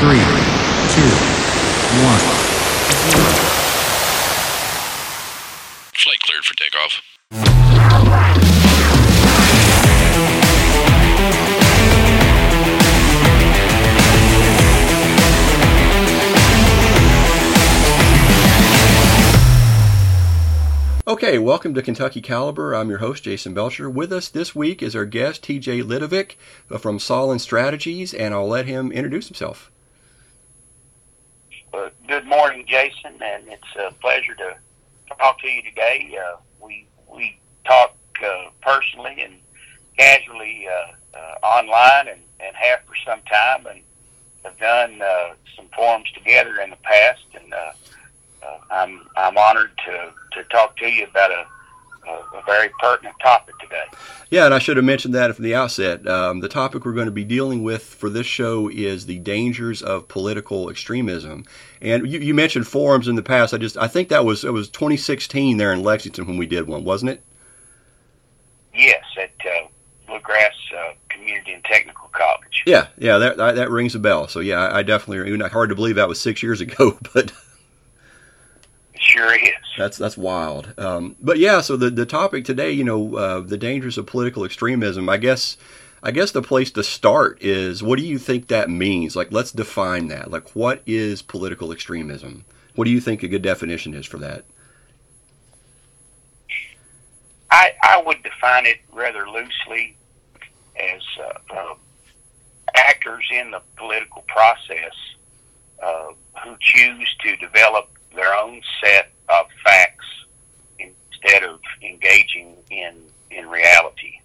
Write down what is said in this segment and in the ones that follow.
three, two, one. Flight cleared for takeoff. Okay, welcome to Kentucky Caliber. I'm your host, Jason Belcher. With us this week is our guest, TJ Litafik uh, from Solon Strategies, and I'll let him introduce himself. Good morning, Jason, and it's a pleasure to talk to you today. Uh, we we talk uh, personally and casually uh, uh, online, and, and have for some time, and have done uh, some forums together in the past. And uh, uh, I'm I'm honored to, to talk to you about a, a, a very pertinent topic today. Yeah, and I should have mentioned that from the outset. Um, the topic we're going to be dealing with for this show is the dangers of political extremism. And you, you mentioned forums in the past. I just I think that was it was 2016 there in Lexington when we did one, wasn't it? Yes, at uh, Bluegrass uh, Community and Technical College. Yeah, yeah, that that, that rings a bell. So yeah, I, I definitely. Hard to believe that was six years ago, but. Sure is. That's that's wild. Um, but yeah, so the the topic today, you know, uh, the dangers of political extremism. I guess, I guess the place to start is what do you think that means? Like, let's define that. Like, what is political extremism? What do you think a good definition is for that? I, I would define it rather loosely as uh, uh, actors in the political process uh, who choose to develop their own set of facts instead of engaging in in reality.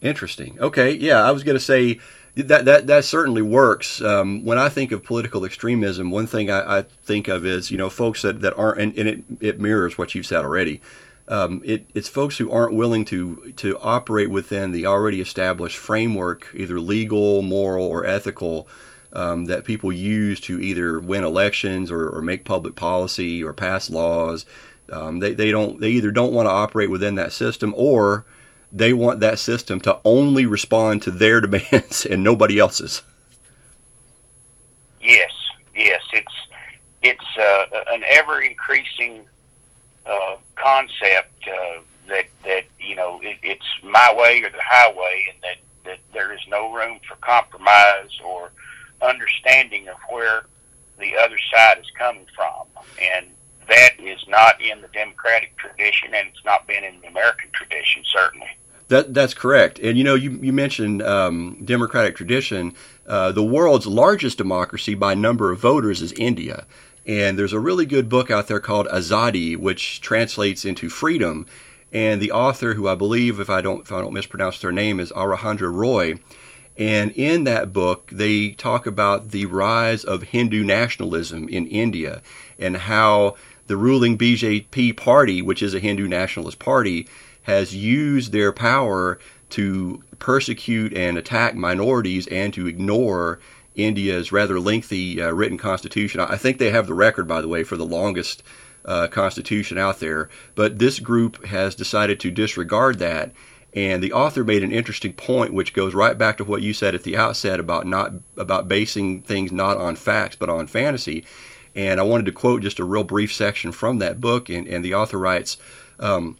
Interesting. Okay, yeah, I was going to say that that that certainly works. Um, when I think of political extremism, one thing I, I think of is you know folks that, that aren't, and, and it it mirrors what you've said already. Um, it, it's folks who aren't willing to to operate within the already established framework, either legal, moral, or ethical, um, that people use to either win elections or, or make public policy or pass laws. Um, they, they don't they either don't want to operate within that system or they want that system to only respond to their demands and nobody else's. Yes, yes, it's it's uh, an ever increasing uh, concept uh, that that you know it, it's my way or the highway, and that that there is no room for compromise or understanding of where the other side is coming from, and that is not in the democratic tradition, and it's not been in the American tradition, certainly. That that's correct. And you know, you you mentioned um, democratic tradition. Uh, the world's largest democracy by number of voters is India. And there's a really good book out there called Azadi, which translates into freedom. And the author, who I believe, if I don't if I don't mispronounce their name, is Arahandra Roy. And in that book, they talk about the rise of Hindu nationalism in India and how the ruling BJP party, which is a Hindu nationalist party, has used their power to persecute and attack minorities and to ignore India's rather lengthy uh, written constitution. I think they have the record, by the way, for the longest uh, constitution out there. But this group has decided to disregard that. And the author made an interesting point, which goes right back to what you said at the outset about not about basing things not on facts but on fantasy. And I wanted to quote just a real brief section from that book. And, and the author writes. Um,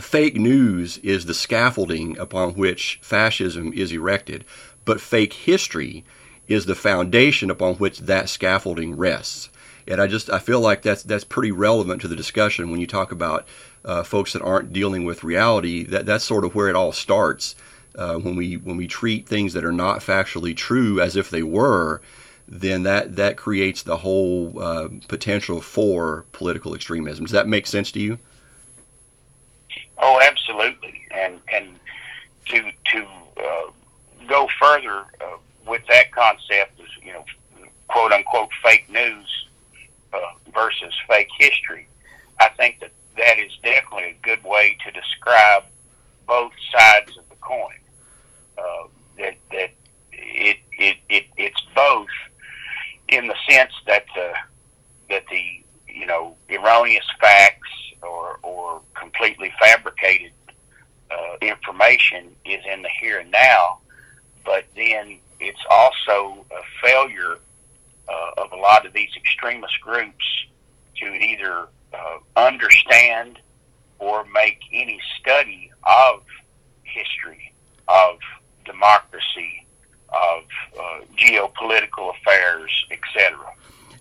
Fake news is the scaffolding upon which fascism is erected, but fake history is the foundation upon which that scaffolding rests. And I just I feel like that's that's pretty relevant to the discussion when you talk about uh, folks that aren't dealing with reality. That that's sort of where it all starts uh, when we when we treat things that are not factually true as if they were. Then that that creates the whole uh, potential for political extremism. Does that make sense to you? Oh, absolutely, and and to to uh, go further uh, with that concept is you know quote unquote fake news uh, versus fake history. I think that that is definitely a good way to describe both sides of the coin. Uh, that that it, it it it's both in the sense that the that the you know erroneous facts or or completely fabricated uh, information is in the here and now, but then it's also a failure uh, of a lot of these extremist groups to either uh, understand or make any study of history, of democracy, of uh, geopolitical affairs, etc.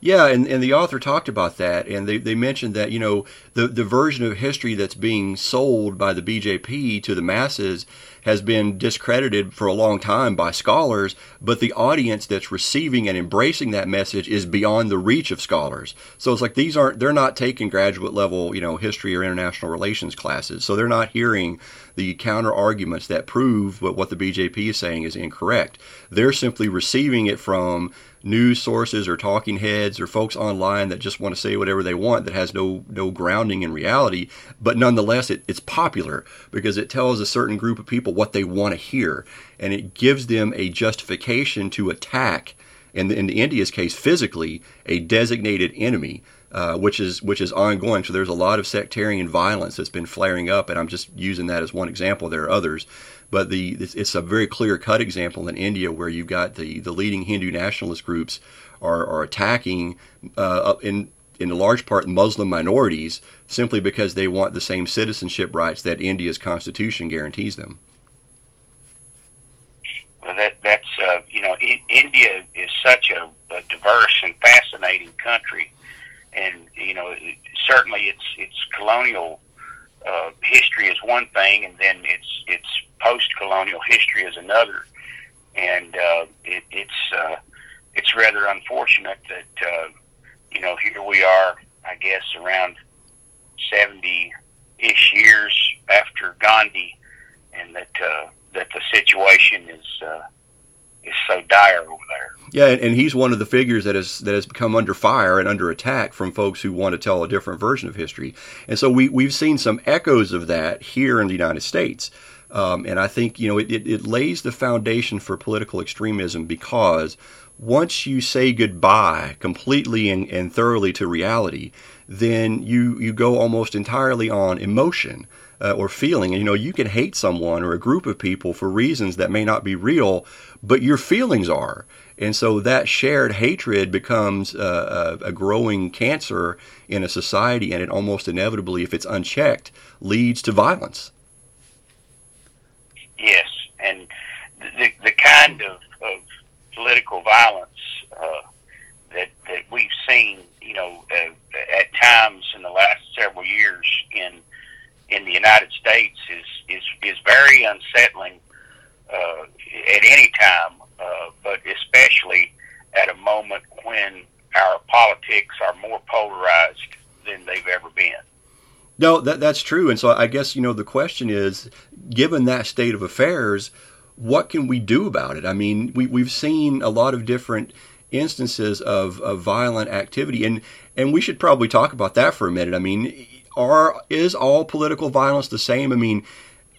Yeah, and, and the author talked about that, and they, they mentioned that, you know, the, the version of history that's being sold by the BJP to the masses has been discredited for a long time by scholars, but the audience that's receiving and embracing that message is beyond the reach of scholars. So it's like these aren't, they're not taking graduate level, you know, history or international relations classes. So they're not hearing the counter arguments that prove what, what the BJP is saying is incorrect. They're simply receiving it from news sources or talking heads or folks online that just want to say whatever they want that has no no grounding in reality but nonetheless it, it's popular because it tells a certain group of people what they want to hear and it gives them a justification to attack in, in india's case physically a designated enemy uh, which is which is ongoing. So there's a lot of sectarian violence that's been flaring up, and I'm just using that as one example. There are others, but the it's a very clear cut example in India where you've got the, the leading Hindu nationalist groups are, are attacking uh, in in a large part Muslim minorities simply because they want the same citizenship rights that India's constitution guarantees them. Well, that that's uh, you know I- India is such a, a diverse and fascinating country, and you know certainly its its colonial uh, history is one thing, and then its its post-colonial history is another, and uh, it, it's uh, it's rather unfortunate that uh, you know here we are, I guess around seventy ish years after Gandhi, and that uh, that the situation is uh, is so dire over there. Yeah, and, and he's one of the figures that has that has become under fire and under attack from folks who want to tell a different version of history. And so we we've seen some echoes of that here in the United States. Um, and I think you know it, it, it lays the foundation for political extremism because once you say goodbye completely and, and thoroughly to reality, then you you go almost entirely on emotion. Uh, or feeling. And you know, you can hate someone or a group of people for reasons that may not be real, but your feelings are. And so that shared hatred becomes uh, a, a, growing cancer in a society, and it almost inevitably, if it's unchecked, leads to violence. Yes, and the the kind of, of political violence uh, that that we've seen, you know, uh, at times in the last several years in in the United States is is is very unsettling uh, at any time, uh, but especially at a moment when our politics are more polarized than they've ever been. No, that that's true. And so I guess you know the question is, given that state of affairs, what can we do about it? I mean, we we've seen a lot of different instances of, of violent activity, and and we should probably talk about that for a minute. I mean, are is all political violence the same? I mean,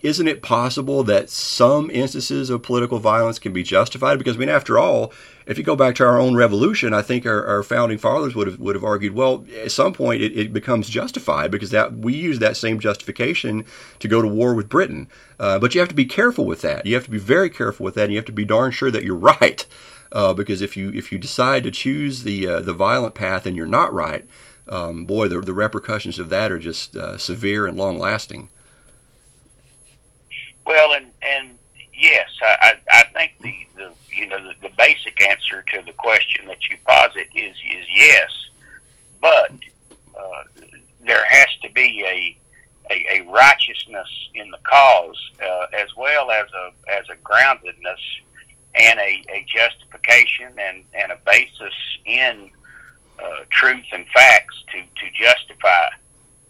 isn't it possible that some instances of political violence can be justified? Because I mean, after all, if you go back to our own revolution, I think our, our founding fathers would have would have argued, well, at some point it, it, becomes justified because that we use that same justification to go to war with Britain. Uh, but you have to be careful with that. You have to be very careful with that, and you have to be darn sure that you're right. Uh, because if you if you decide to choose the uh, the violent path and you're not right, um, boy, the the repercussions of that are just uh, severe and long lasting. Well, and and yes, I I, think the, the you know the, the basic answer to the question that you posit is is yes, but uh, there has to be a a, a righteousness in the cause uh, as well as a as a groundedness and a, a justification and, and a basis in uh, truth and facts to to justify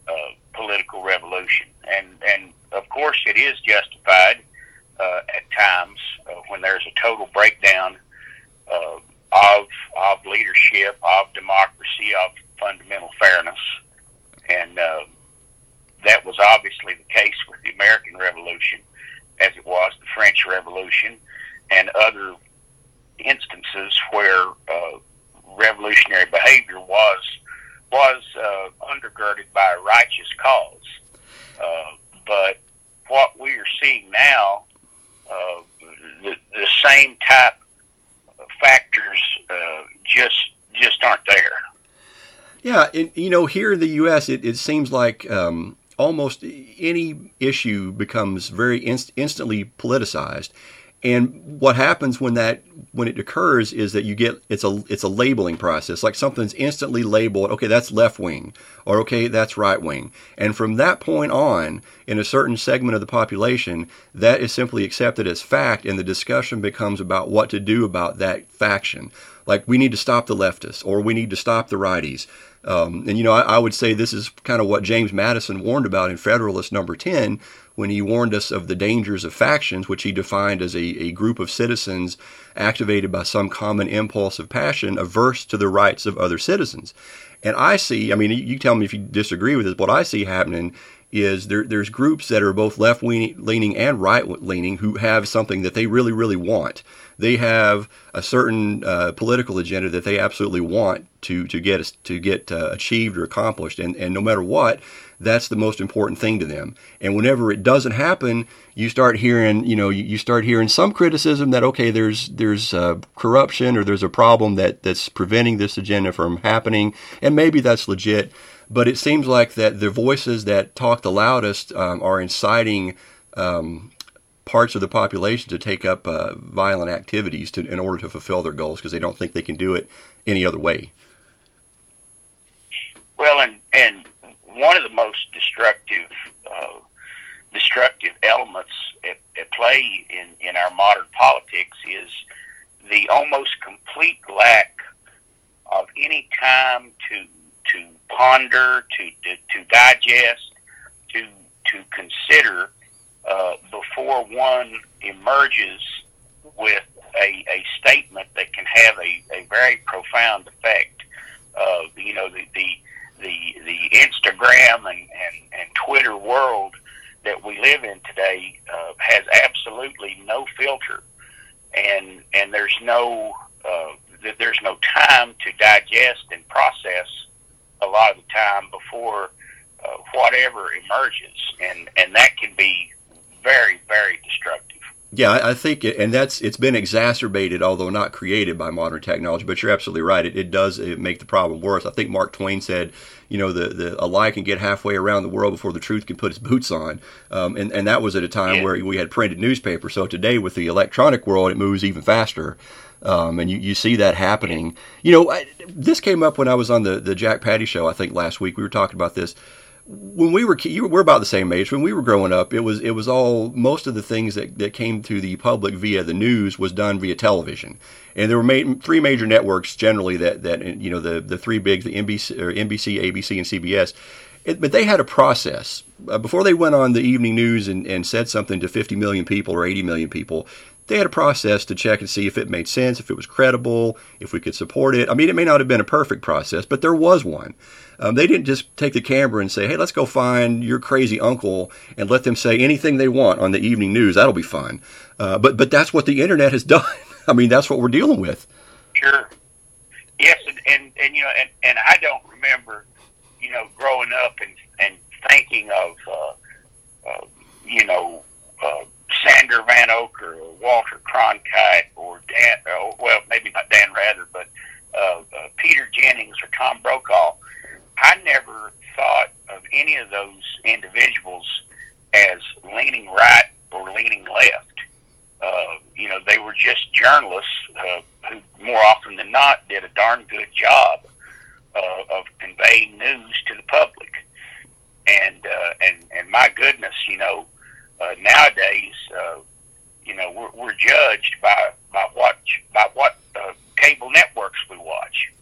uh, political revolution. And and of course, it is justified uh, at times uh, when there's a total breakdown uh, of of leadership, of democracy, of fundamental fairness, and uh, that was obviously the case with the American Revolution, as it was the French Revolution, and other instances where uh, revolutionary behavior was was uh, undergirded by a righteous cause. Uh, but what we are seeing now, uh, the, the same type of factors uh, just just aren't there. Yeah, and you know, here in the U.S., it, it seems like um, almost any issue becomes very inst- instantly politicized. And what happens when that when it occurs is that you get it's a it's a labeling process. Like something's instantly labeled. Okay, that's left wing, or okay, that's right wing. And from that point on, in a certain segment of the population, that is simply accepted as fact, and the discussion becomes about what to do about that faction. Like we need to stop the leftists, or we need to stop the righties. Um, and you know, I, I would say this is kind of what James Madison warned about in Federalist Number Ten when he warned us of the dangers of factions, which he defined as a, a group of citizens activated by some common impulse of passion averse to the rights of other citizens. And I see, I mean, you tell me if you disagree with this, what I see happening is there, there's groups that are both left leaning and right leaning who have something that they really, really want. They have a certain uh, political agenda that they absolutely want to to get to get uh, achieved or accomplished, and and no matter what, that's the most important thing to them. And whenever it doesn't happen, you start hearing, you know, you start hearing some criticism that okay, there's there's uh, corruption or there's a problem that that's preventing this agenda from happening, and maybe that's legit. But it seems like that the voices that talk the loudest um, are inciting um, parts of the population to take up uh, violent activities to, in order to fulfill their goals because they don't think they can do it any other way. Well, and and one of the most destructive uh, destructive elements at, at play in, in our modern politics is the almost complete lack of any time to to ponder, to to, to digest, to to consider uh, before one emerges with a, a statement that can have a, a very profound effect. Uh, you know, the, the the the Instagram and, and, and Twitter world that we live in today uh, has absolutely no filter, and and there's no uh, there's no time to digest and process a lot of the time before uh, whatever emerges, and and that can be very very destructive. Yeah, I think, it, and that's it's been exacerbated, although not created by modern technology. But you're absolutely right; it, it does it make the problem worse. I think Mark Twain said, you know, the, the a lie can get halfway around the world before the truth can put its boots on, um, and and that was at a time yeah. where we had printed newspapers. So today, with the electronic world, it moves even faster. Um, and you, you see that happening. You know, I, this came up when I was on the, the Jack Pattie show, I think last week. We were talking about this when we were you we're about the same age. When we were growing up it was it was all most of the things that, that came to the public via the news was done via television. And there were ma- three major networks generally that that you know the the three big the NBC NBC ABC and CBS it, but they had a process. Uh, before they went on the evening news and, and said something to 50 million people or 80 million people they had a process to check and see if it made sense, if it was credible, if we could support it. I mean, it may not have been a perfect process, but there was one. Um, they didn't just take the camera and say, hey, let's go find your crazy uncle and let them say anything they want on the evening news. That'll be fun. Uh, but, but that's what the internet has done. I mean, that's what we're dealing with. Sure. Yes, and, and, and you know, and, and I don't remember, you know, growing up and, and thinking of, uh, uh, you know, uh, Sander Vanocur or Walter Cronkite or Dan, uh, well, maybe not Dan Rather, but uh, uh, Peter Jennings or Tom Brokaw. I never thought of any of those individuals as leaning right or leaning left. Uh, you know, they were just journalists uh, who, more often than not, did a darn good job uh, of conveying news to the public. And uh, and and my goodness, you know, nowadays, uh, you know, we're, we're judged by by what by what uh, cable networks we watch.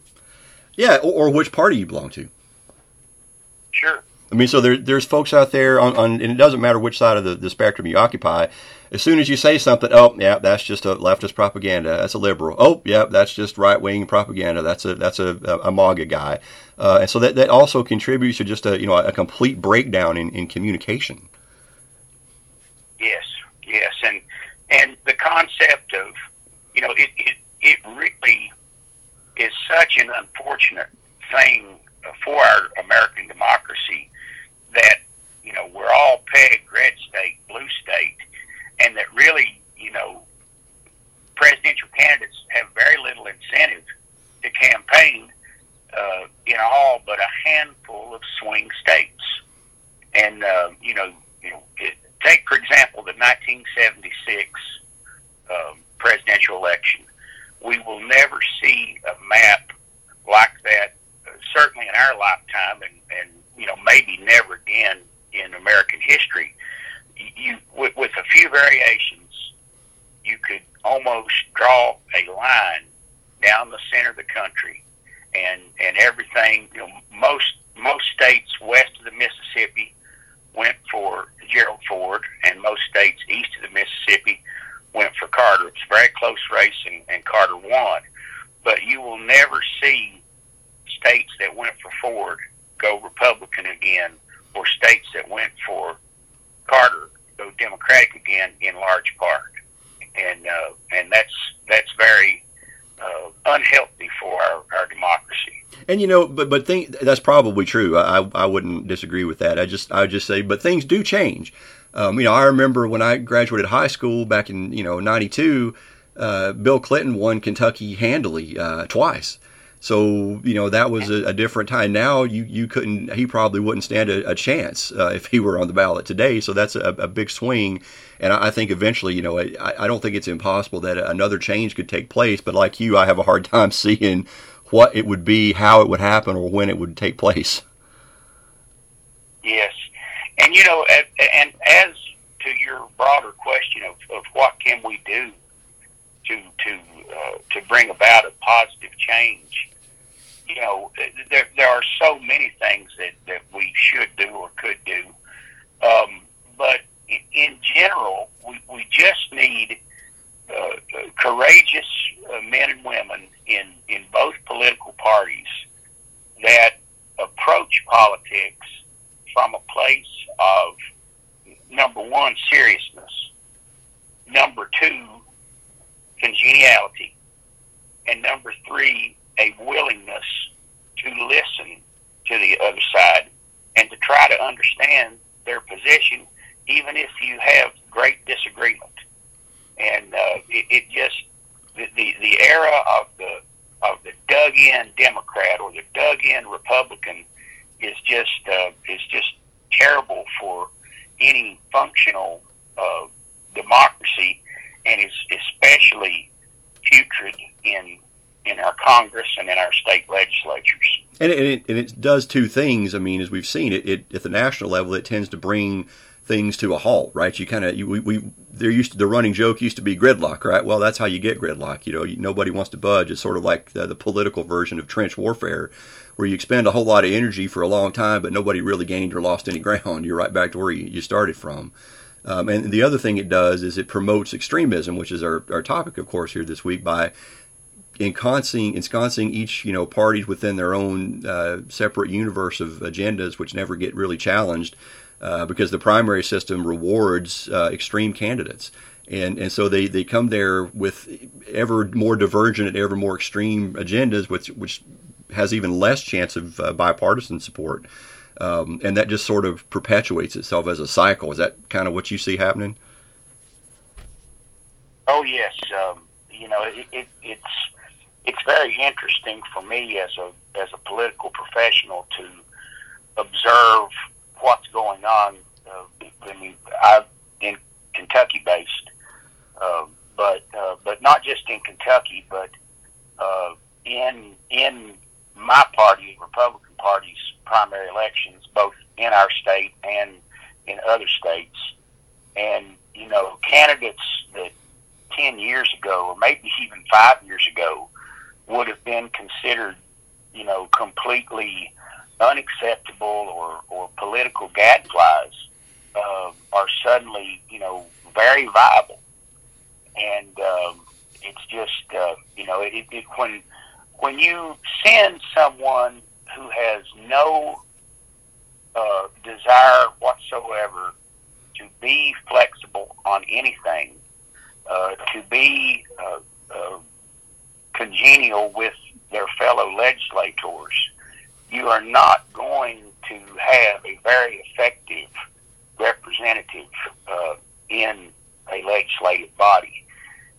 Yeah, or, or which party you belong to. Sure. I mean, so there, there's folks out there on, on, and it doesn't matter which side of the, the spectrum you occupy. As soon as you say something, oh, yeah, that's just a leftist propaganda. That's a liberal. Oh, yeah, that's just right wing propaganda. That's a that's a, a, a MAGA guy. Uh, and so that, that also contributes to just a you know a complete breakdown in, in communication. Yes, yes, and and the concept of you know it it, it really is such an unfortunate thing for our American democracy that you know we're all pegged red state, blue state, and that really you know presidential candidates have very little incentive to campaign uh, in all but a handful of swing states, and uh, you know you know. It, take, for example, the 1976 um, presidential election. We will never see a map like that, uh, certainly in our lifetime, and, and you know maybe never again in American history. You, with, with a few variations, you could almost draw a line down the center of the country, and and everything. You know, most most states west of the Mississippi went for Gerald Ford, and most states east of the Mississippi went for Carter. It's a very close race, and, and Carter won. But you will never see states that went for Ford go Republican again, or states that went for Carter go Democratic again, in large part. And uh, and that's that's very uh, unhealthy for our, our democracy. And you know, but but think that's probably true. I I wouldn't disagree with that. I just I just say, but things do change. Um, you know, I remember when I graduated high school back in you know '92, uh, Bill Clinton won Kentucky handily uh, twice. So you know that was a, a, different time. Now you you couldn't. He probably wouldn't stand a, a chance uh, if he were on the ballot today. So that's a, a big swing. And I, I think eventually, you know, I, I don't think it's impossible that another change could take place. But like you, I have a hard time seeing what it would be, how it would happen, or when it would take place. Yes, and you know, and as to your broader question of, of what can we do to to uh, to bring about a positive change, you know, there there are so many things that that we should do or could do, um, but in general, we we just need uh, courageous uh, men and women in, in both political parties that approach politics from a place of number one, seriousness, number two, congeniality, and number three, a willingness to listen to the other side and to try to understand their position, even if you have great disagreement. And uh, it, it just the, the the era of the of the dug in Democrat or the dug in Republican is just uh, is just terrible for any functional uh, democracy, and is especially putrid in in our Congress and in our state legislatures. And it, and it does two things. I mean, as we've seen, it, it at the national level, it tends to bring things to a halt, right? You kind of we, we there used to the running joke used to be gridlock, right? Well, that's how you get gridlock. You know, you, nobody wants to budge. It's sort of like the, the, political version of trench warfare, where you expend a whole lot of energy for a long time, but nobody really gained or lost any ground. You're right back to where you, you started from. Um, and the other thing it does is it promotes extremism, which is our, our topic, of course, here this week by ensconcing, ensconcing each you know parties within their own uh, separate universe of agendas, which never get really challenged uh, because the primary system rewards uh, extreme candidates. And, and so they, they come there with ever more divergent and ever more extreme agendas, which, which has even less chance of uh, bipartisan support. Um, and that just sort of perpetuates itself as a cycle. Is that kind of what you see happening? Oh yes, um, you know it, it, it's it's very interesting for me as a as a political professional to observe what's going on. Uh, I mean, I'm in Kentucky based, uh, but uh, but not just in Kentucky, but uh, in in my party, Republican Party's primary elections, both in our state and in other states, and you know, candidates that ten years ago, or maybe even five years ago, would have been considered, you know, completely unacceptable or, or political gadflies uh, are suddenly, you know, very viable. And um, it's just, uh, you know, it, it, when when you send someone who has no uh, desire whatsoever to be flexible on anything, uh, to be uh, uh, congenial with their fellow legislators, you are not going to have a very effective representative uh, in a legislative body.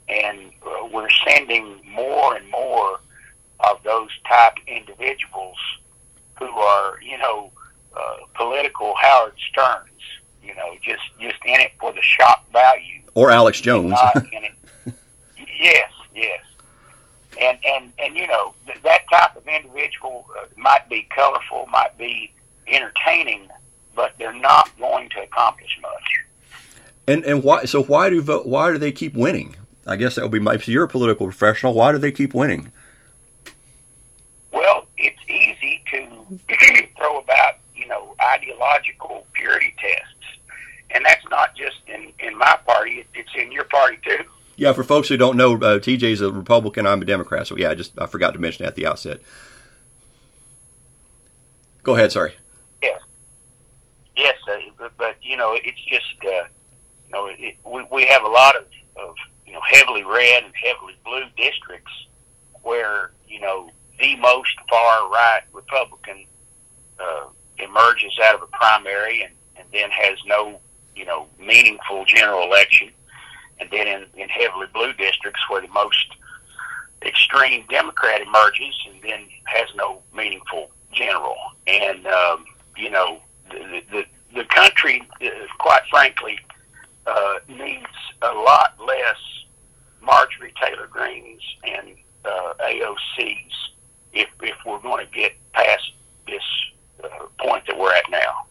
And uh, we're sending more and more of those type individuals who are, you know, uh, political Howard Sterns, you know, just just in it for the shock value. Or Alex Jones. yes, yes. And and and you know th- that type of individual uh, might be colorful, might be entertaining, but they're not going to accomplish much. And and why? So why do vote? Why do they keep winning? I guess that would be my. If you're a political professional, why do they keep winning? Well, it's easy to throw about you know ideological purity tests, and that's not just in in my party; it's in your party too. Yeah, for folks who don't know, uh, TJ's a Republican. I'm a Democrat. So yeah, I just I forgot to mention at the outset. Go ahead. Sorry. Yes, yes, uh, but, but you know, it's just uh, you know, it, we we have a lot of, of you know heavily red and heavily blue districts where you know the most far right Republican uh, emerges out of a primary and, and then has no you know meaningful general election, and then in, in heavily blue districts where the most extreme Democrat emerges and then has no meaningful general, and um, you know the the, the country, uh, quite frankly, uh, needs a lot less Marjorie Taylor Greenes and uh, AOCs if if we're going to get past this uh, point that we're at now.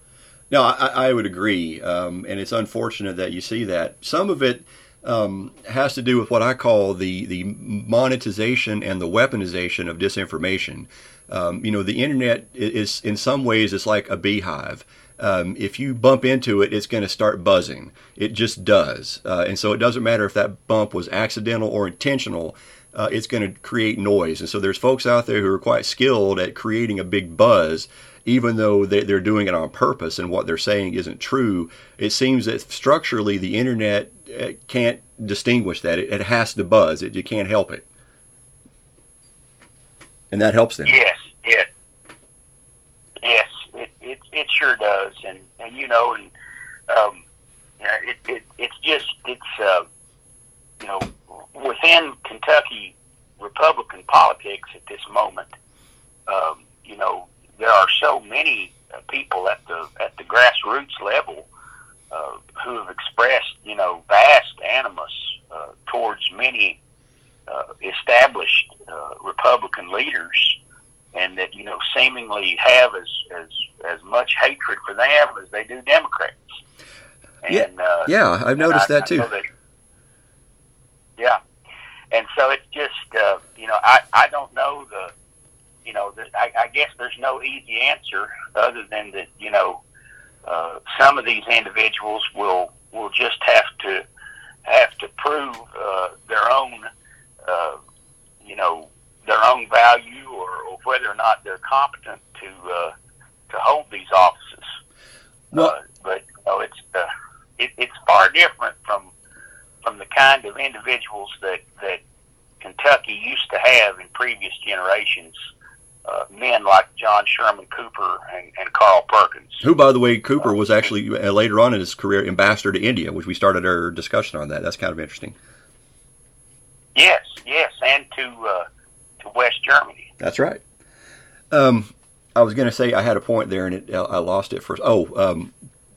No, I, I would agree, um, and it's unfortunate that you see that. Some of it um, has to do with what I call the the monetization and the weaponization of disinformation. Um, you know, the internet is in some ways it's like a beehive. Um, if you bump into it, it's going to start buzzing. It just does, uh, and so it doesn't matter if that bump was accidental or intentional. Uh, it's going to create noise, and so there's folks out there who are quite skilled at creating a big buzz even though they, are doing it on purpose and what they're saying isn't true, it seems that structurally the internet can't distinguish that. It, it has to buzz. It, you can't help it. And that helps them. Yes, yes, yes. It, it, it sure does. And, and you know, and um, it, it, it's just, it's, uh, you know, within Kentucky Republican politics at this moment, um, you know, there are so many uh, people at the at the grassroots level uh, who have expressed, you know, vast animus uh, towards many uh, established uh, Republican leaders, and that you know seemingly have as as as much hatred for them as they do Democrats. And, yeah, uh, yeah, I've noticed I, that too. That, yeah, and so it's just uh, you know I I don't know the you know, I, I guess there's no easy answer other than that, you know, uh, some of these individuals will will just have to have to prove uh, their own, uh, you know, their own value or, or whether or not they're competent to uh, to hold these offices. Well, uh, but you know, it's uh, it, it's far different from from the kind of individuals that that Kentucky used to have in previous generations uh, men like John Sherman Cooper and, and Carl Perkins. Who, by the way, Cooper was actually uh, later on in his career ambassador to India, which we started our discussion on that. That's kind of interesting. Yes, yes, and to uh, to West Germany. That's right. Um, I was going to say I had a point there, and it, I lost it first. Oh, um,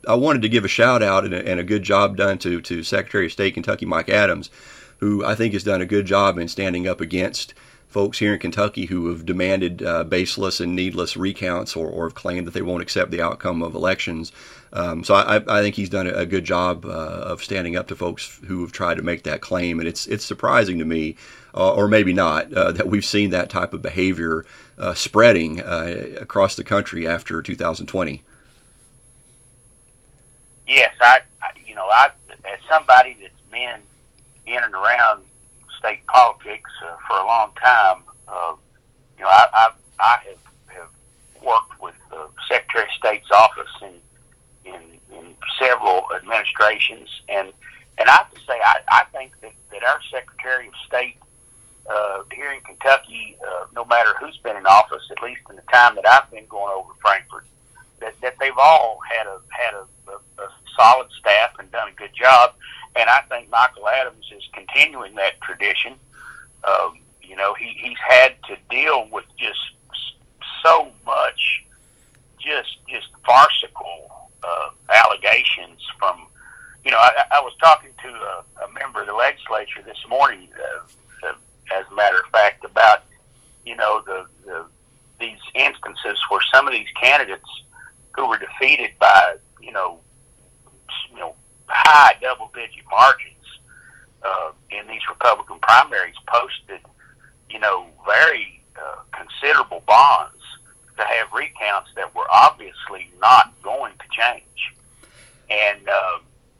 I wanted to give a shout out and a, and a good job done to to Secretary of State Kentucky Mike Adams, who I think has done a good job in standing up against folks here in Kentucky who have demanded uh, baseless and needless recounts or, or have claimed that they won't accept the outcome of elections. Um, so I, I, think he's done a, good job uh, of standing up to folks who have tried to make that claim, and it's it's surprising to me, uh, or maybe not, uh, that we've seen that type of behavior uh, spreading uh, across the country after 2020. Yes, I, I you know I as somebody that's been in and around state politics uh, for a long time. Uh, you know, I, I, I have, have worked with the Secretary of State's office in, in, in several administrations, and and I have to say, I, I think that, that our Secretary of State uh, here in Kentucky, uh, no matter who's been in office, at least in the time that I've been going over to Frankfort, that, that they've all had a had a, a, a solid staff and done a good job and I think Michael Adams is continuing that tradition. Um, you know, he, he's had to deal with just so much, just just farcical uh, allegations from. You know, I, I was talking to a, a member of the legislature this morning, uh, uh, as a matter of fact, about you know the, the these instances where some of these candidates who were defeated by you know you know high double digit margins uh, in these Republican primaries posted you know very uh, considerable bonds to have recounts that were obviously not going to change. And uh,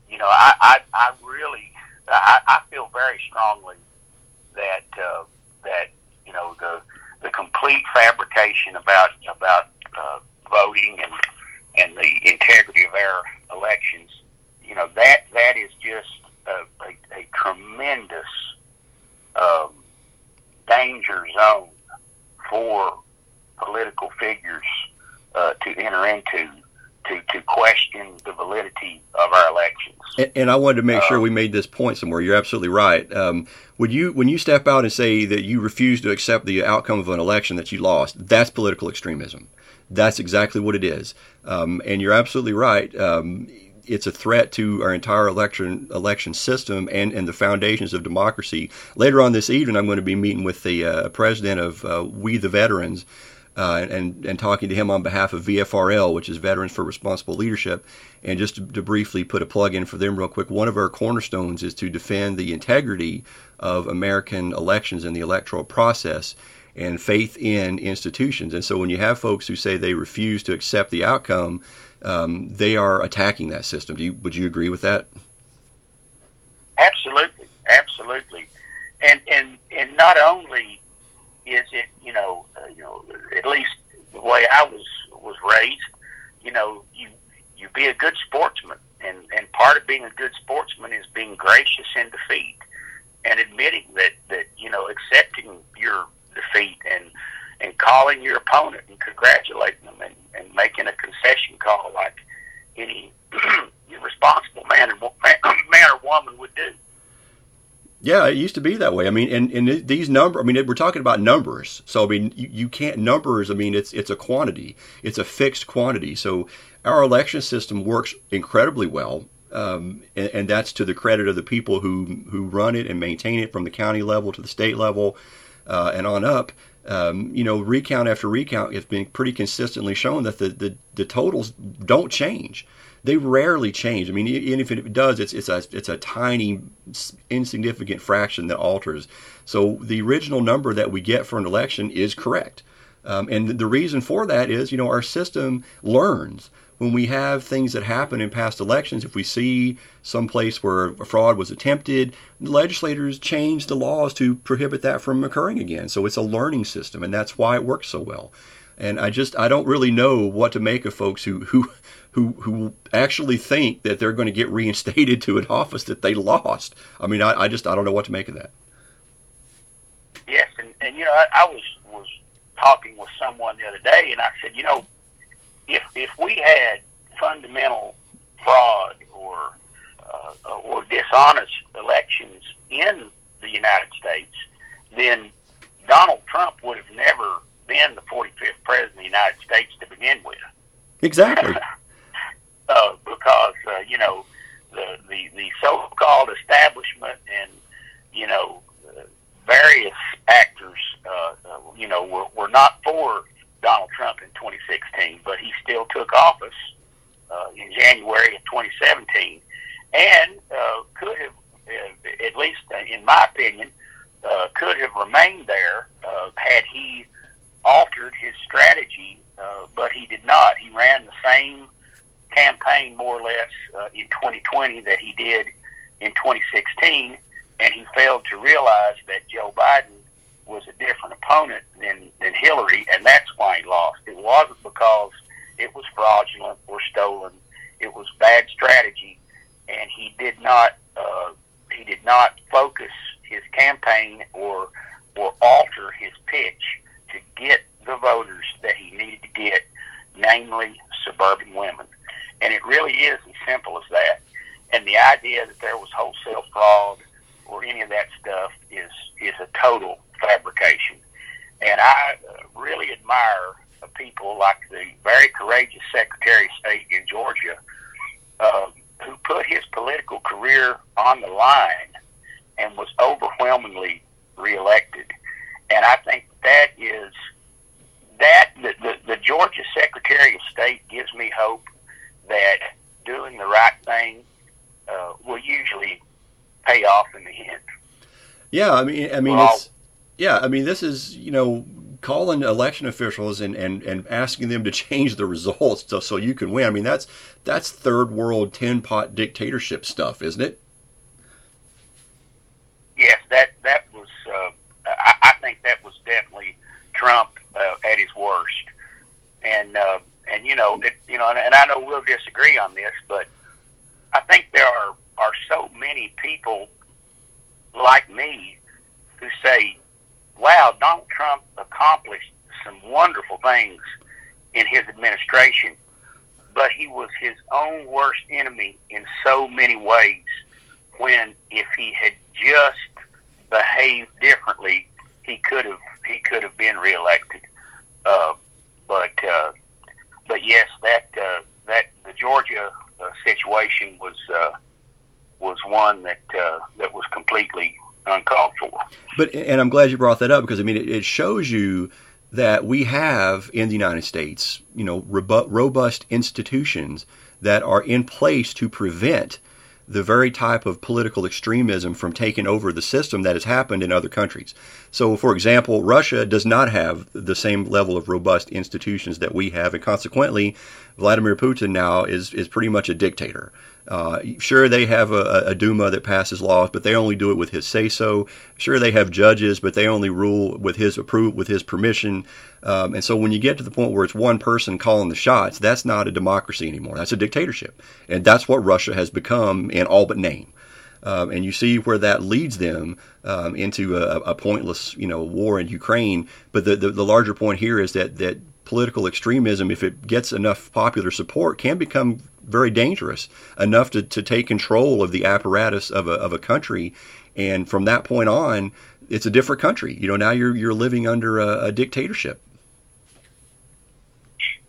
you know, I, I, I really, I, I feel very strongly that uh, that you know the the complete fabrication about about uh, voting and and the integrity of our elections, you know that that is just a, a, a tremendous um, danger zone for political figures uh, to enter into to, to question the validity of our elections. And, I wanted to make uh, sure we made this point somewhere. You're absolutely right. Um, would you, when you step out and say that you refuse to accept the outcome of an election that you lost, that's political extremism. That's exactly what it is. Um, and you're absolutely right. Um, it's a threat to our entire election election system and, and the foundations of democracy. Later on this evening, I'm going to be meeting with the uh, president of uh, We the Veterans uh, and and talking to him on behalf of VFRL, which is Veterans for Responsible Leadership. And just to, to, briefly put a plug in for them real quick, one of our cornerstones is to defend the integrity of American elections and the electoral process and faith in institutions. And so when you have folks who say they refuse to accept the outcome, um, they are attacking that system. Do you, would you agree with that? Absolutely, absolutely. And and and not only is it you know uh, you know at least the way I was was raised, you know you you be a good sportsman, and and part of being a good sportsman is being gracious in defeat and admitting that that you know accepting your defeat and and calling your opponent and congratulating them and, and making a concession call like any responsible man or man or woman would do. Yeah, it used to be that way. I mean, and, and these number, I mean, we're talking about numbers. So I mean, you, you can't numbers. I mean, it's it's a quantity. It's a fixed quantity. So our election system works incredibly well, um, and, and, that's to the credit of the people who who run it and maintain it from the county level to the state level, uh, and on up. Um, you know, recount after recount it's been pretty consistently shown that the, the, the totals don't change they rarely change. I mean, even if it does, it's it's a it's a tiny, insignificant fraction that alters. So the original number that we get for an election is correct, um, and the reason for that is you know our system learns when we have things that happen in past elections. If we see some place where a fraud was attempted, legislators change the laws to prohibit that from occurring again. So it's a learning system, and that's why it works so well. And I just I don't really know what to make of folks who who who who actually think that they're going to get reinstated to an office that they lost. I mean, I, I just I don't know what to make of that. Yes, and, and you know, I, I was was talking with someone the other day, and I said, you know, if if we had fundamental fraud or uh, or dishonest elections in the United States, then Donald Trump would have never been the 45th president of the United States to begin with. Exactly. uh, because uh, you know the, the the so-called establishment and you know uh, various actors, uh, uh, you know, were, were not for Donald Trump in 2016, but he still took office uh, in January of 2017, and uh, could have, uh, at least in my opinion, uh, could have remained there uh, had he altered his strategy, uh, but he did not. He ran the same campaign more or less uh, in 2020 that he did in 2016, and he failed to realize that Joe Biden was a different opponent than, than Hillary, and that's why he lost. It wasn't because it was fraudulent or stolen. It was bad strategy, and he did not uh, he did not focus his campaign or or alter his pitch to get the voters that he needed to get, namely suburban women. And it really is as simple as that. And the idea that there was wholesale fraud or any of that stuff is is a total fabrication. And I uh, really admire people like the very courageous Secretary of State in Georgia, uh, who put his political career on the line and was overwhelmingly reelected. And I think that is that the, the, the Georgia Secretary of that doing the right thing uh, will usually pay off in the end. Yeah, I mean, I mean, well, it's yeah, I mean, this is you know calling election officials and, and, and asking them to change the results so, so you can win. I mean, that's that's third world tin pot dictatorship stuff, isn't it? Yes, that that was. Uh, I, I, think that was definitely Trump uh, at his worst, and uh, and you know, it, you know, and, and I know we'll disagree on this, but I think there are are so many people like me who say, "Wow, Donald Trump accomplished some wonderful things in his administration." But he was his own worst enemy in so many ways. When if he had just behaved differently, he could have he could have been reelected. Uh, but uh, but yes, that uh, that the Georgia uh, situation was uh, was one that uh, that was completely uncalled for. But and I'm glad you brought that up because I mean it, it shows you that we have in the United States, you know, robust institutions that are in place to prevent the very type of political extremism from taking over the system that has happened in other countries. So, for example, Russia does not have the same level of robust institutions that we have, and consequently, Vladimir Putin now is is pretty much a dictator. Uh, sure, they have a, a Duma that passes laws, but they only do it with his say so. Sure, they have judges, but they only rule with his approval, with his permission. Um, and so, when you get to the point where it's one person calling the shots, that's not a democracy anymore. That's a dictatorship, and that's what Russia has become in all but name. Um, and you see where that leads them um, into a, a pointless, you know, war in Ukraine. But the, the, the larger point here is that that political extremism, if it gets enough popular support, can become very dangerous enough to, to take control of the apparatus of a, of a country. And from that point on, it's a different country. You know, now you're you're living under a, a dictatorship.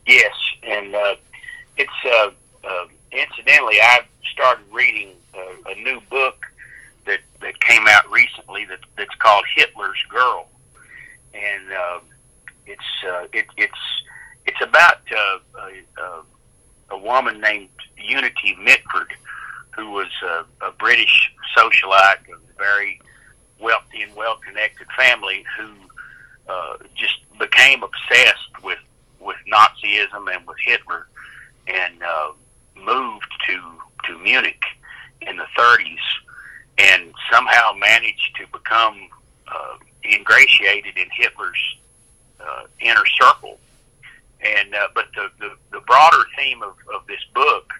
Yes, and uh, it's uh, uh, incidentally, I've started reading uh, a new book that that came out recently that that's called Hitler's Girl, and uh, it's uh, it, it's it's about uh, a, a, a woman named Unity Mitford, who was a, a British socialite, of a very wealthy and well-connected family, who uh, just became obsessed with with Nazism and with Hitler, and uh, moved to to Munich in the 30s, and somehow managed to become uh, ingratiated in Hitler's uh, inner circle. And uh, but the, the the broader theme of, of this book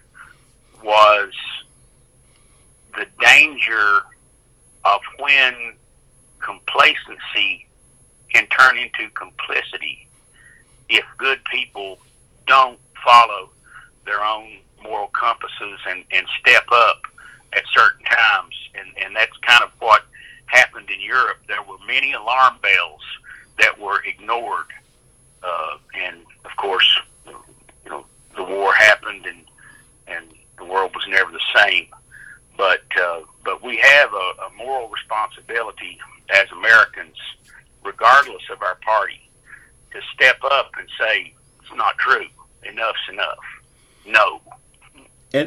was the danger of when complacency can turn into complicity if good people don't follow their own moral compasses and, and step up at certain times. And, and that's kind of what happened in Europe. There were many alarm bells that were ignored. Uh, and of course, you know, the war happened and, and the world was never the same. But, uh, but we have a, a moral responsibility as Americans, regardless of our party, to step up and say, it's not true. Enough's enough. No.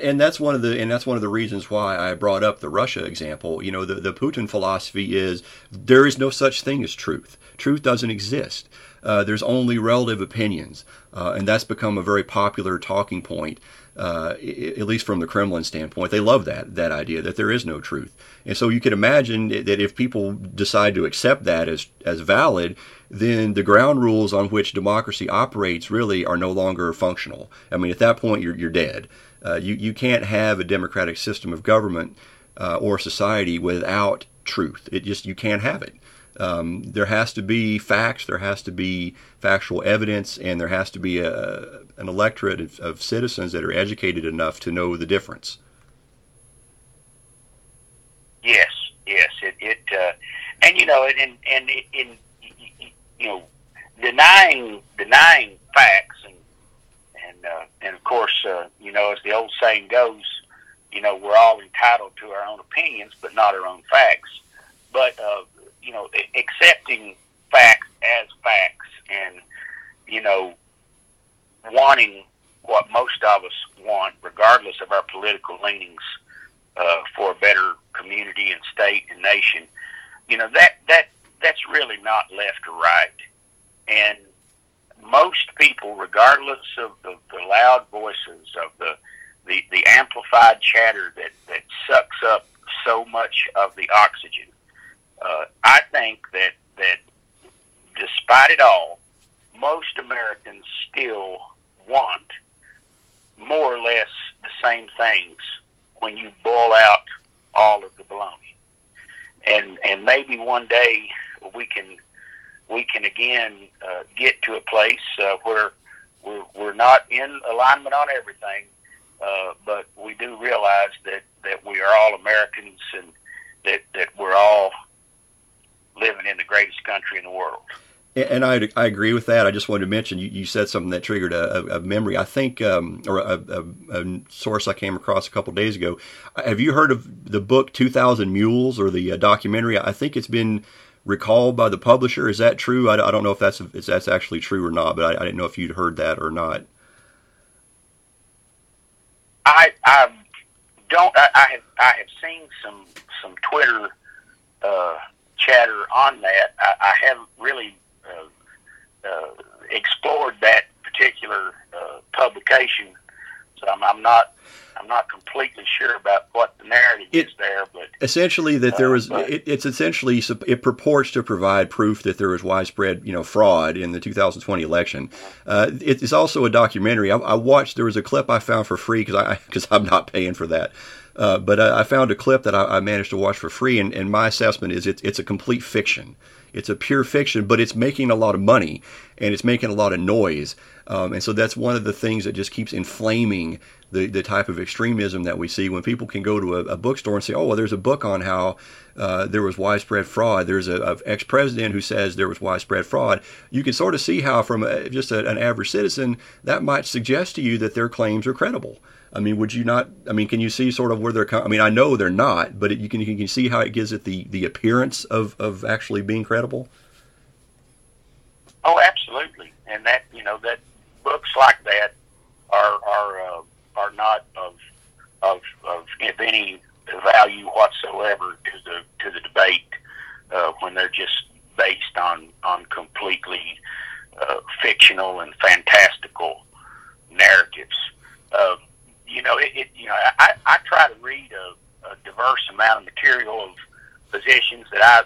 And that's one of the and that's one of the reasons why I brought up the Russia example. You know, the the Putin philosophy is there is no such thing as truth. Truth doesn't exist. Uh, there's only relative opinions, uh, and that's become a very popular talking point. Uh, at least from the Kremlin standpoint, they love that that idea that there is no truth, and so you could imagine that if people decide to accept that as as valid, then the ground rules on which democracy operates really are no longer functional. I mean, at that point, you're you're dead. Uh, you you can't have a democratic system of government uh, or society without truth. It just you can't have it. Um, there has to be facts, there has to be factual evidence, and there has to be a, an electorate of, of citizens that are educated enough to know the difference. Yes, yes. It, it uh, and you know, and and in you know, denying denying facts and and uh, and of course, uh, you know, as the old saying goes, you know, we're all entitled to our own opinions, but not our own facts. But uh, you know, accepting facts as facts, and you know, wanting what most of us want, regardless of our political leanings, uh, for a better community and state and nation. you know that that that's really not left or right, and most people, regardless of the, the loud voices of the, the the amplified chatter that that sucks up so much of the oxygen, uh, I think that that despite it all, most Americans still want more or less the same things when you boil out all of the baloney. And and maybe one day we can we can again uh, get to a place uh, where we're, we're not in alignment on everything, uh, but we do realize that, that we are all Americans and that, that we're all living in the greatest country in the world. And I, I agree with that. I just wanted to mention you, you said something that triggered a, a memory. I think, um, or a, a, a, source I came across a couple days ago. Have you heard of the book Two Thousand Mules or the uh, documentary? I think it's been recalled by the publisher. Is that true? I, I don't know if that's if that's actually true or not, but I, I, didn't know if you'd heard that or not. I I don't. I, I have I have seen some some Twitter uh, chatter on that. I, haven't really uh, uh, explored that particular uh, publication, so I'm, I'm not I'm not completely sure about what the narrative it, is there, but essentially that there uh, was. Uh, it, it's essentially it purports to provide proof that there was widespread, you know, fraud in the 2020 election. Uh, it is also a documentary. I, I, watched. There was a clip I found for free because I because I'm not paying for that. Uh, but I, I, found a clip that I, I, managed to watch for free, and, and my assessment is it's it's a complete fiction. It's a pure fiction, but it's making a lot of money and it's making a lot of noise. Um, and so that's one of the things that just keeps inflaming the, the type of extremism that we see when people can go to a, a bookstore and say, oh, well, there's a book on how uh, there was widespread fraud. There's a, a ex president who says there was widespread fraud. You can sort of see how, from a, just a, an average citizen, that might suggest to you that their claims are credible. I mean, would you not? I mean, can you see sort of where they're? Coming? I mean, I know they're not, but it, you can you can see how it gives it the the appearance of of actually being credible. Oh, absolutely, and that you know that books like that are are uh, are not of of of, of any value whatsoever to the to the debate uh, when they're just based on on completely uh, fictional and fantastical narratives. Uh, you know, it, it you know I, I try to read a, a diverse amount of material of positions that I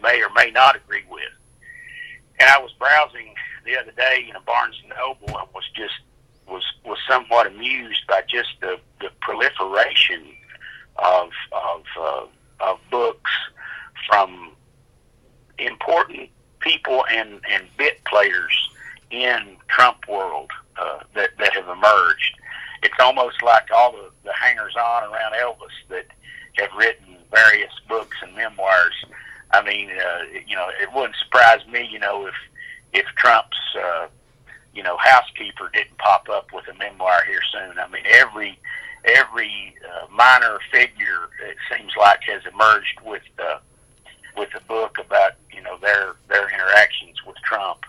may or may not agree with. And I was browsing the other day in a Barnes and Noble and was just was was somewhat amused by just the, the proliferation of of uh, of books from important people and and bit players in Trump world uh, that that have emerged. It's almost like all the, the hangers on around Elvis that have written various books and memoirs. I mean, uh, you know, it wouldn't surprise me, you know, if if Trump's uh, you know, housekeeper didn't pop up with a memoir here soon. I mean, every every uh, minor figure it seems like has emerged with uh, with a book about you know their their interactions with Trump,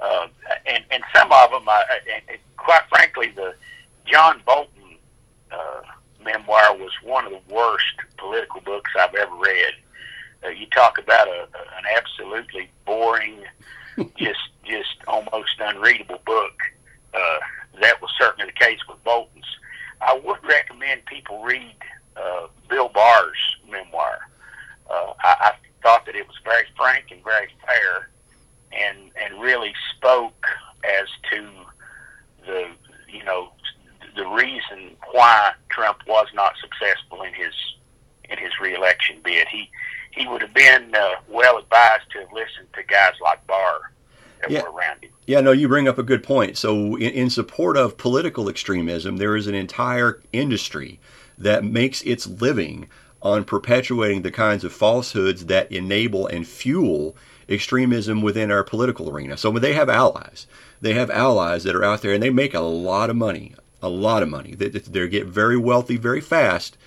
uh, and and some of them, I, and quite frankly, the John Bolton uh, memoir was one of the worst political books I've ever read. Uh, you talk about a, an absolutely boring, just just almost unreadable book. Uh, that was certainly the case with Bolton's. I would recommend people read uh, Bill Barr's memoir. Uh, I, I thought that it was very frank and very fair, and and really spoke as to the you know the reason why Trump was not successful in his in his reelection bid. He he would have been uh, well advised to have listened to guys like Barr that yeah. were around him. Yeah, no, you bring up a good point. So, in, in support of political extremism, there is an entire industry that makes its living on perpetuating the kinds of falsehoods that enable and fuel extremism within our political arena. So, when they have allies, they have allies that are out there and they make a lot of money, a lot of money. They, they get very wealthy very fast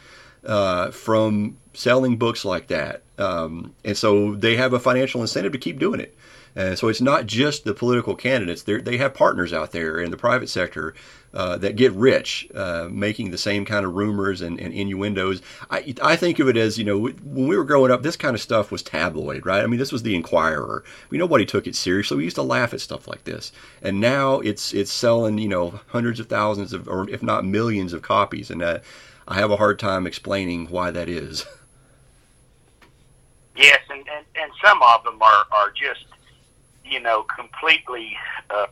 uh, from selling books like that, um, and so they have a financial incentive to keep doing it. And so it's not just the political candidates; they they have partners out there in the private sector uh, that get rich uh, making the same kind of rumors and, and, innuendos. I, I think of it as, you know, when we were growing up, this kind of stuff was tabloid, right? I mean, this was the Inquirer. We nobody took it seriously. We used to laugh at stuff like this, and now it's it's selling, you know, hundreds of thousands of, or if not millions of copies, and uh, I have a hard time explaining why that is. Yes, and, and, and some of them are, are just, you know, completely uh,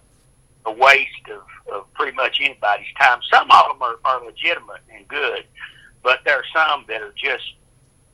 a waste of, of pretty much anybody's time. Some of them are, are legitimate and good, but there are some that are just,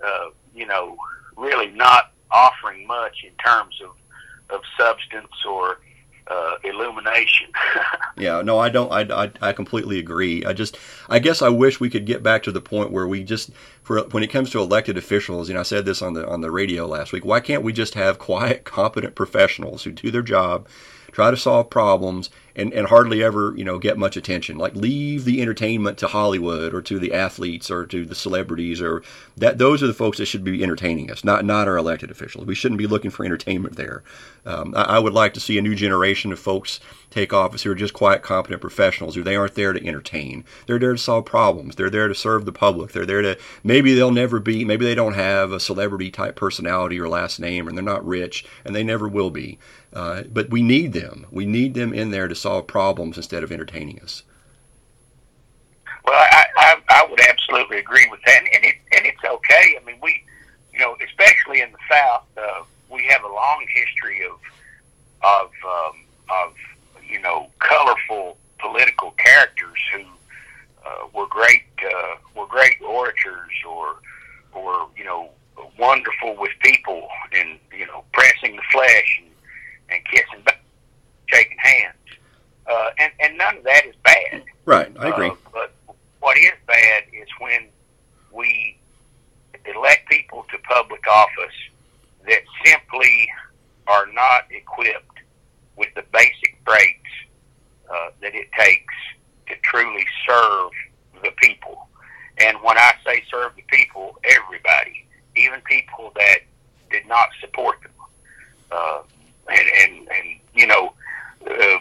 uh, you know, really not offering much in terms of, of substance or uh, illumination. yeah, no, I don't. I, I, I completely agree. I just, I guess I wish we could get back to the point where we just, for when it comes to elected officials, you know, I said this on the on the radio last week. Why can't we just have quiet, competent professionals who do their job? Try to solve problems, and, and hardly ever, you know, get much attention. Like leave the entertainment to Hollywood or to the athletes or to the celebrities or that those are the folks that should be entertaining us, not not our elected officials. We shouldn't be looking for entertainment there. Um, I, I, would like to see a new generation of folks take office who are just quiet, competent professionals who they aren't there to entertain. They're there to solve problems. They're there to serve the public. They're there to maybe they'll never be, maybe they don't have a celebrity type personality or last name, and they're not rich, and they never will be. Uh, but we need them. We need them in there to solve problems instead of entertaining us. Well, I, I, I would absolutely agree with that, and, it, and it's okay. I mean, we, you know, especially in the South, uh, we have a long history of of um, of you know colorful political characters who uh, were great uh, were great orators or or you know wonderful with people and you know pressing the flesh and and kissing, shaking hands. Uh, and, and none of that is bad. Right, I agree. Uh, but what is bad is when we elect people to public office that simply are not equipped with the basic traits uh, that it takes to truly serve the people. And when I say serve the people, everybody, even people that did not support them. Uh, and and, and you know, uh,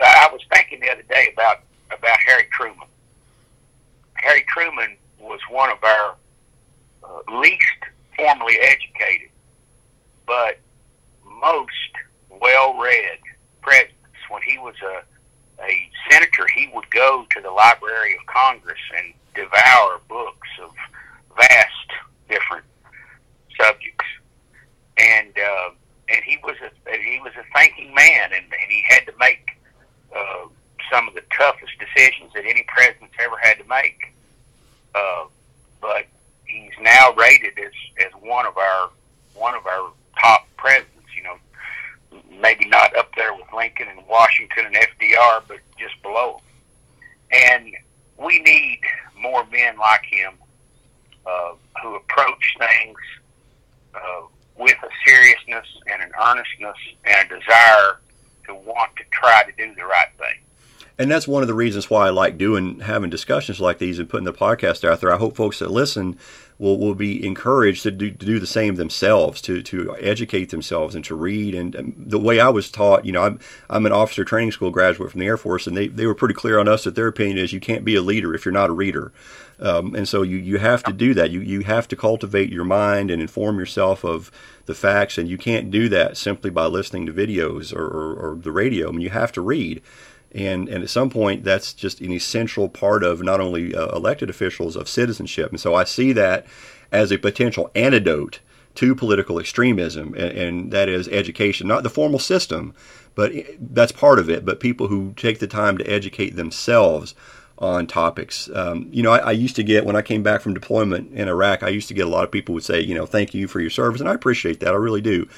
I was thinking the other day about about Harry Truman. Harry Truman was one of our uh, least formally educated, but most well-read presidents. When he was a a senator, he would go to the Library of Congress and devour books of vast different subjects. And uh, and he was a he was a thinking man, and, and he had to make uh, some of the toughest decisions that any president's ever had to make. Uh, but he's now rated as as one of our one of our top presidents. You know, maybe not up there with Lincoln and Washington and FDR, but just below. And we need more men like him uh, who approach things uh, with a seriousness and an earnestness and a desire to want to try to do the right thing. And that's one of the reasons why I like doing having discussions like these and putting the podcast out there. I hope folks that listen will, will be encouraged to do, to do the same themselves, to, to educate themselves and to read. And, and, the way I was taught, you know, I'm, I'm an officer training school graduate from the Air Force, and they, they were pretty clear on us that their opinion is you can't be a leader if you're not a reader. Um, and so you, you have to do that. You, you have to cultivate your mind and inform yourself of the facts, and you can't do that simply by listening to videos or, or, or the radio. I mean, you have to read. And, and at some point, that's just an essential part of not only uh, elected officials, of citizenship. And so I see that as a potential antidote to political extremism, and, and, that is education, not the formal system, but that's part of it. But people who take the time to educate themselves on topics. Um, you know, I, I, used to get when I came back from deployment in Iraq, I used to get a lot of people would say, you know, thank you for your service, and I appreciate that. I really do.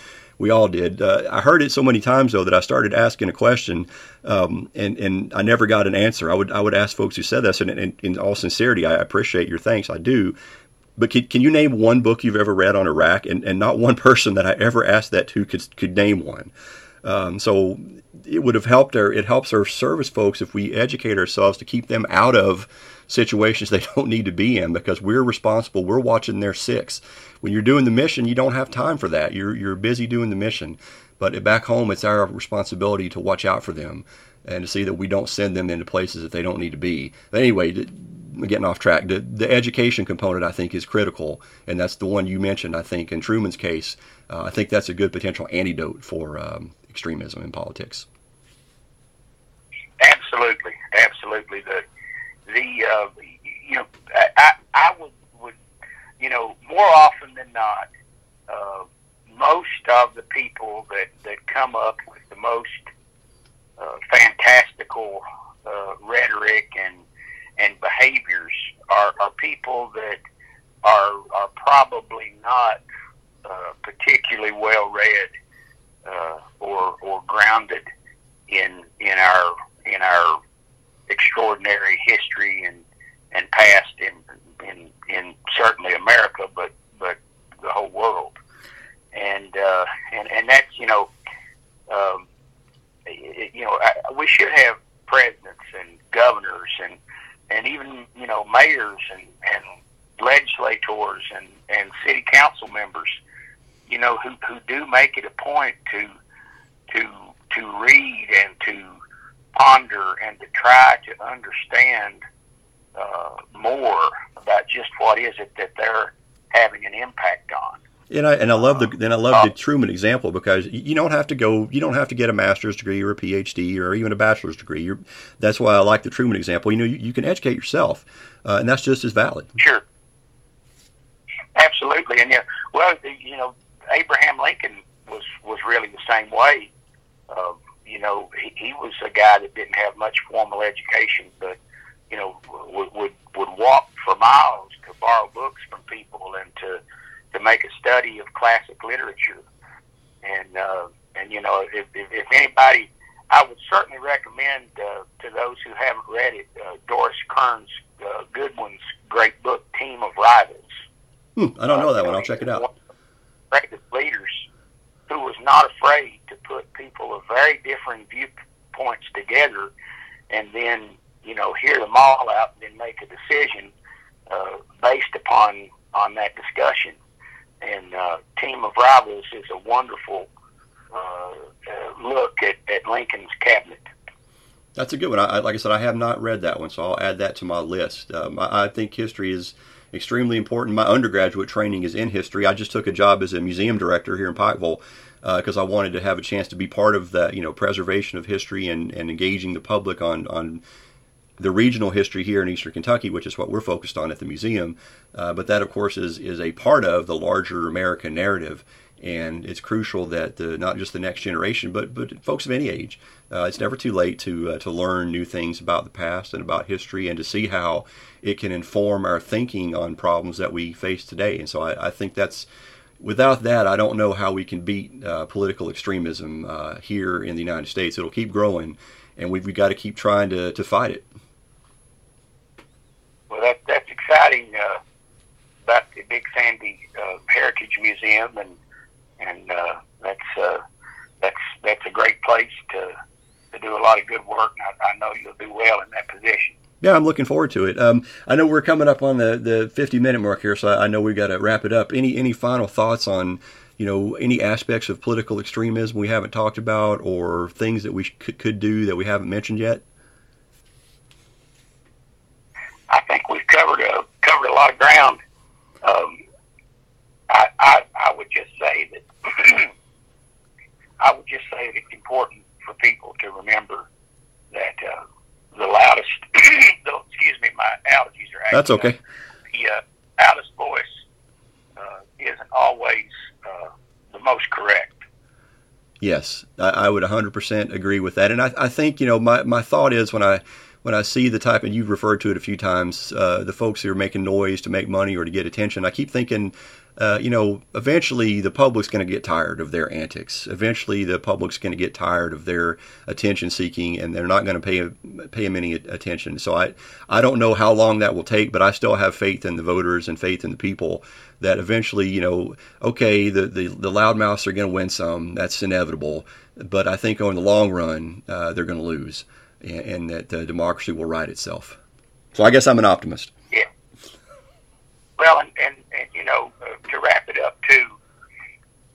We all did. Uh, I heard it so many times though that I started asking a question, um, and and I never got an answer. I would I would ask folks who said this, and, and in all sincerity, I appreciate your thanks. I do. But can, can you name one book you've ever read on Iraq? And, and not one person that I ever asked that to could, could name one. Um, so it would have helped our it helps our service folks if we educate ourselves to keep them out of situations they don't need to be in because we're responsible. We're watching their six. When you're doing the mission, you don't have time for that. You're you're busy doing the mission. But back home, it's our responsibility to watch out for them and to see that we don't send them into places that they don't need to be. Anyway, getting off track. The, the education component, I think, is critical, and that's the one you mentioned. I think in Truman's case, uh, I think that's a good potential antidote for um, extremism in politics. Absolutely, absolutely. The the uh, you know I I would would you know more often than not, uh, most of the people that that come up with the most uh, fantastical uh, rhetoric and and behaviors are, are people that are are probably not uh, particularly well read uh, or or grounded in in our in our extraordinary history and and past in in in certainly America, but but the whole world, and uh, and and that's you know. Um, you know, we should have presidents and governors and and even you know mayors and and legislators and and city council members, you know, who who do make it a point to to to read and to ponder and to try to understand uh, more about just what is it that they're having an impact on. And I and I love the and I love the Truman example because you don't have to go you don't have to get a master's degree or a PhD or even a bachelor's degree. You're, that's why I like the Truman example. You know, you, you can educate yourself, uh, and that's just as valid. Sure, absolutely. And yeah, well, you know, Abraham Lincoln was was really the same way. Uh, you know, he, he was a guy that didn't have much formal education, but you know, would would, would walk for miles to borrow books from people and to to make a study of classic literature. And uh, and you know, if, if, if anybody, I would certainly recommend uh, to those who haven't read it, uh, Doris Kearns uh, Goodwin's great book, Team of Rivals. Hmm, I don't know that one. I'll check it out. Greatest leaders who was not afraid to put people of very different viewpoints together, and then you know hear them all out, and then make a decision uh, based upon on that discussion and uh, Team of Rivals is a wonderful uh, uh, look at, at Lincoln's cabinet. That's a good one. I, like I said, I have not read that one, so I'll add that to my list. Um, I, I think history is extremely important. My undergraduate training is in history. I just took a job as a museum director here in Pikeville because uh, I wanted to have a chance to be part of that, you know, preservation of history and, and engaging the public on on the regional history here in Eastern Kentucky, which is what we're focused on at the museum. Uh, but that, of course, is is a part of the larger American narrative, and it's crucial that the, not just the next generation, but but folks of any age, uh, it's never too late to uh, to learn new things about the past and about history, and to see how it can inform our thinking on problems that we face today. And so I, I think that's without that, I don't know how we can beat uh, political extremism uh, here in the United States. It'll keep growing, and we've, we've got to keep trying to, to fight it. Well, that, that's exciting uh, about the Big Sandy uh, Heritage Museum, and and uh, that's uh, that's that's a great place to to do a lot of good work. And I, I know you'll do well in that position. Yeah, I'm looking forward to it. Um, I know we're coming up on the, the 50 minute mark here, so I, I know we've got to wrap it up. Any any final thoughts on you know any aspects of political extremism we haven't talked about, or things that we could, could do that we haven't mentioned yet? I think we've covered a covered a lot of ground. Um, I, I I would just say that I would just say that it's important for people to remember that uh, the loudest. the, excuse me, my allergies are. That's okay. The uh, loudest voice uh, isn't always uh, the most correct. Yes, I, I would 100% agree with that. And I, I think, you know, my, my thought is when I when I see the type, and you've referred to it a few times, uh, the folks who are making noise to make money or to get attention, I keep thinking, uh, you know, eventually the public's going to get tired of their antics. Eventually, the public's going to get tired of their attention seeking, and they're not going to pay pay them any attention. So I I don't know how long that will take, but I still have faith in the voters and faith in the people that eventually, you know, okay, the the, the loudmouths are going to win some. That's inevitable, but I think on the long run, uh, they're going to lose and, that uh, democracy will right itself. So I guess I'm an optimist. Yeah. Well, and, and, and you know, to wrap it up too,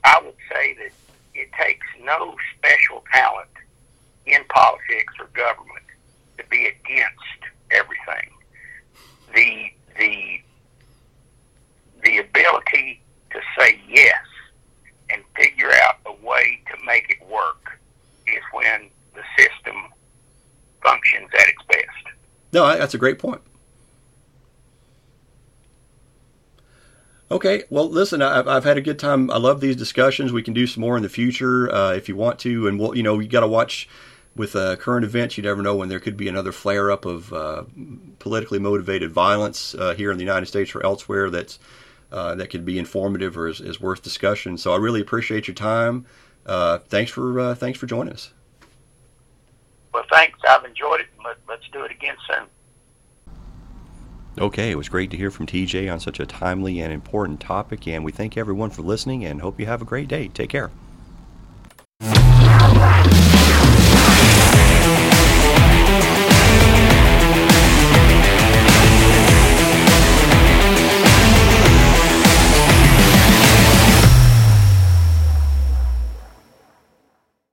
I would say that it takes no special talent in politics or government to be against everything. The the the ability to say yes and figure out a way to make it work is when the system functions at its best. No, that's a great point. Okay, well, listen, I've, I've had a good time. I love these discussions. We can do some more in the future uh, if you want to, and we'll, you know, you got to watch with uh, current events. You never know when there could be another flare up of uh, politically motivated violence uh, here in the United States or elsewhere. That's uh, that could be informative or is, is, worth discussion. So I really appreciate your time. Uh, thanks for thanks for joining us. Well, thanks. I've enjoyed it. Let, let's do it again soon. Okay, it was great to hear from TJ on such a timely and important topic, and we thank everyone for listening and hope you have a great day. Take care.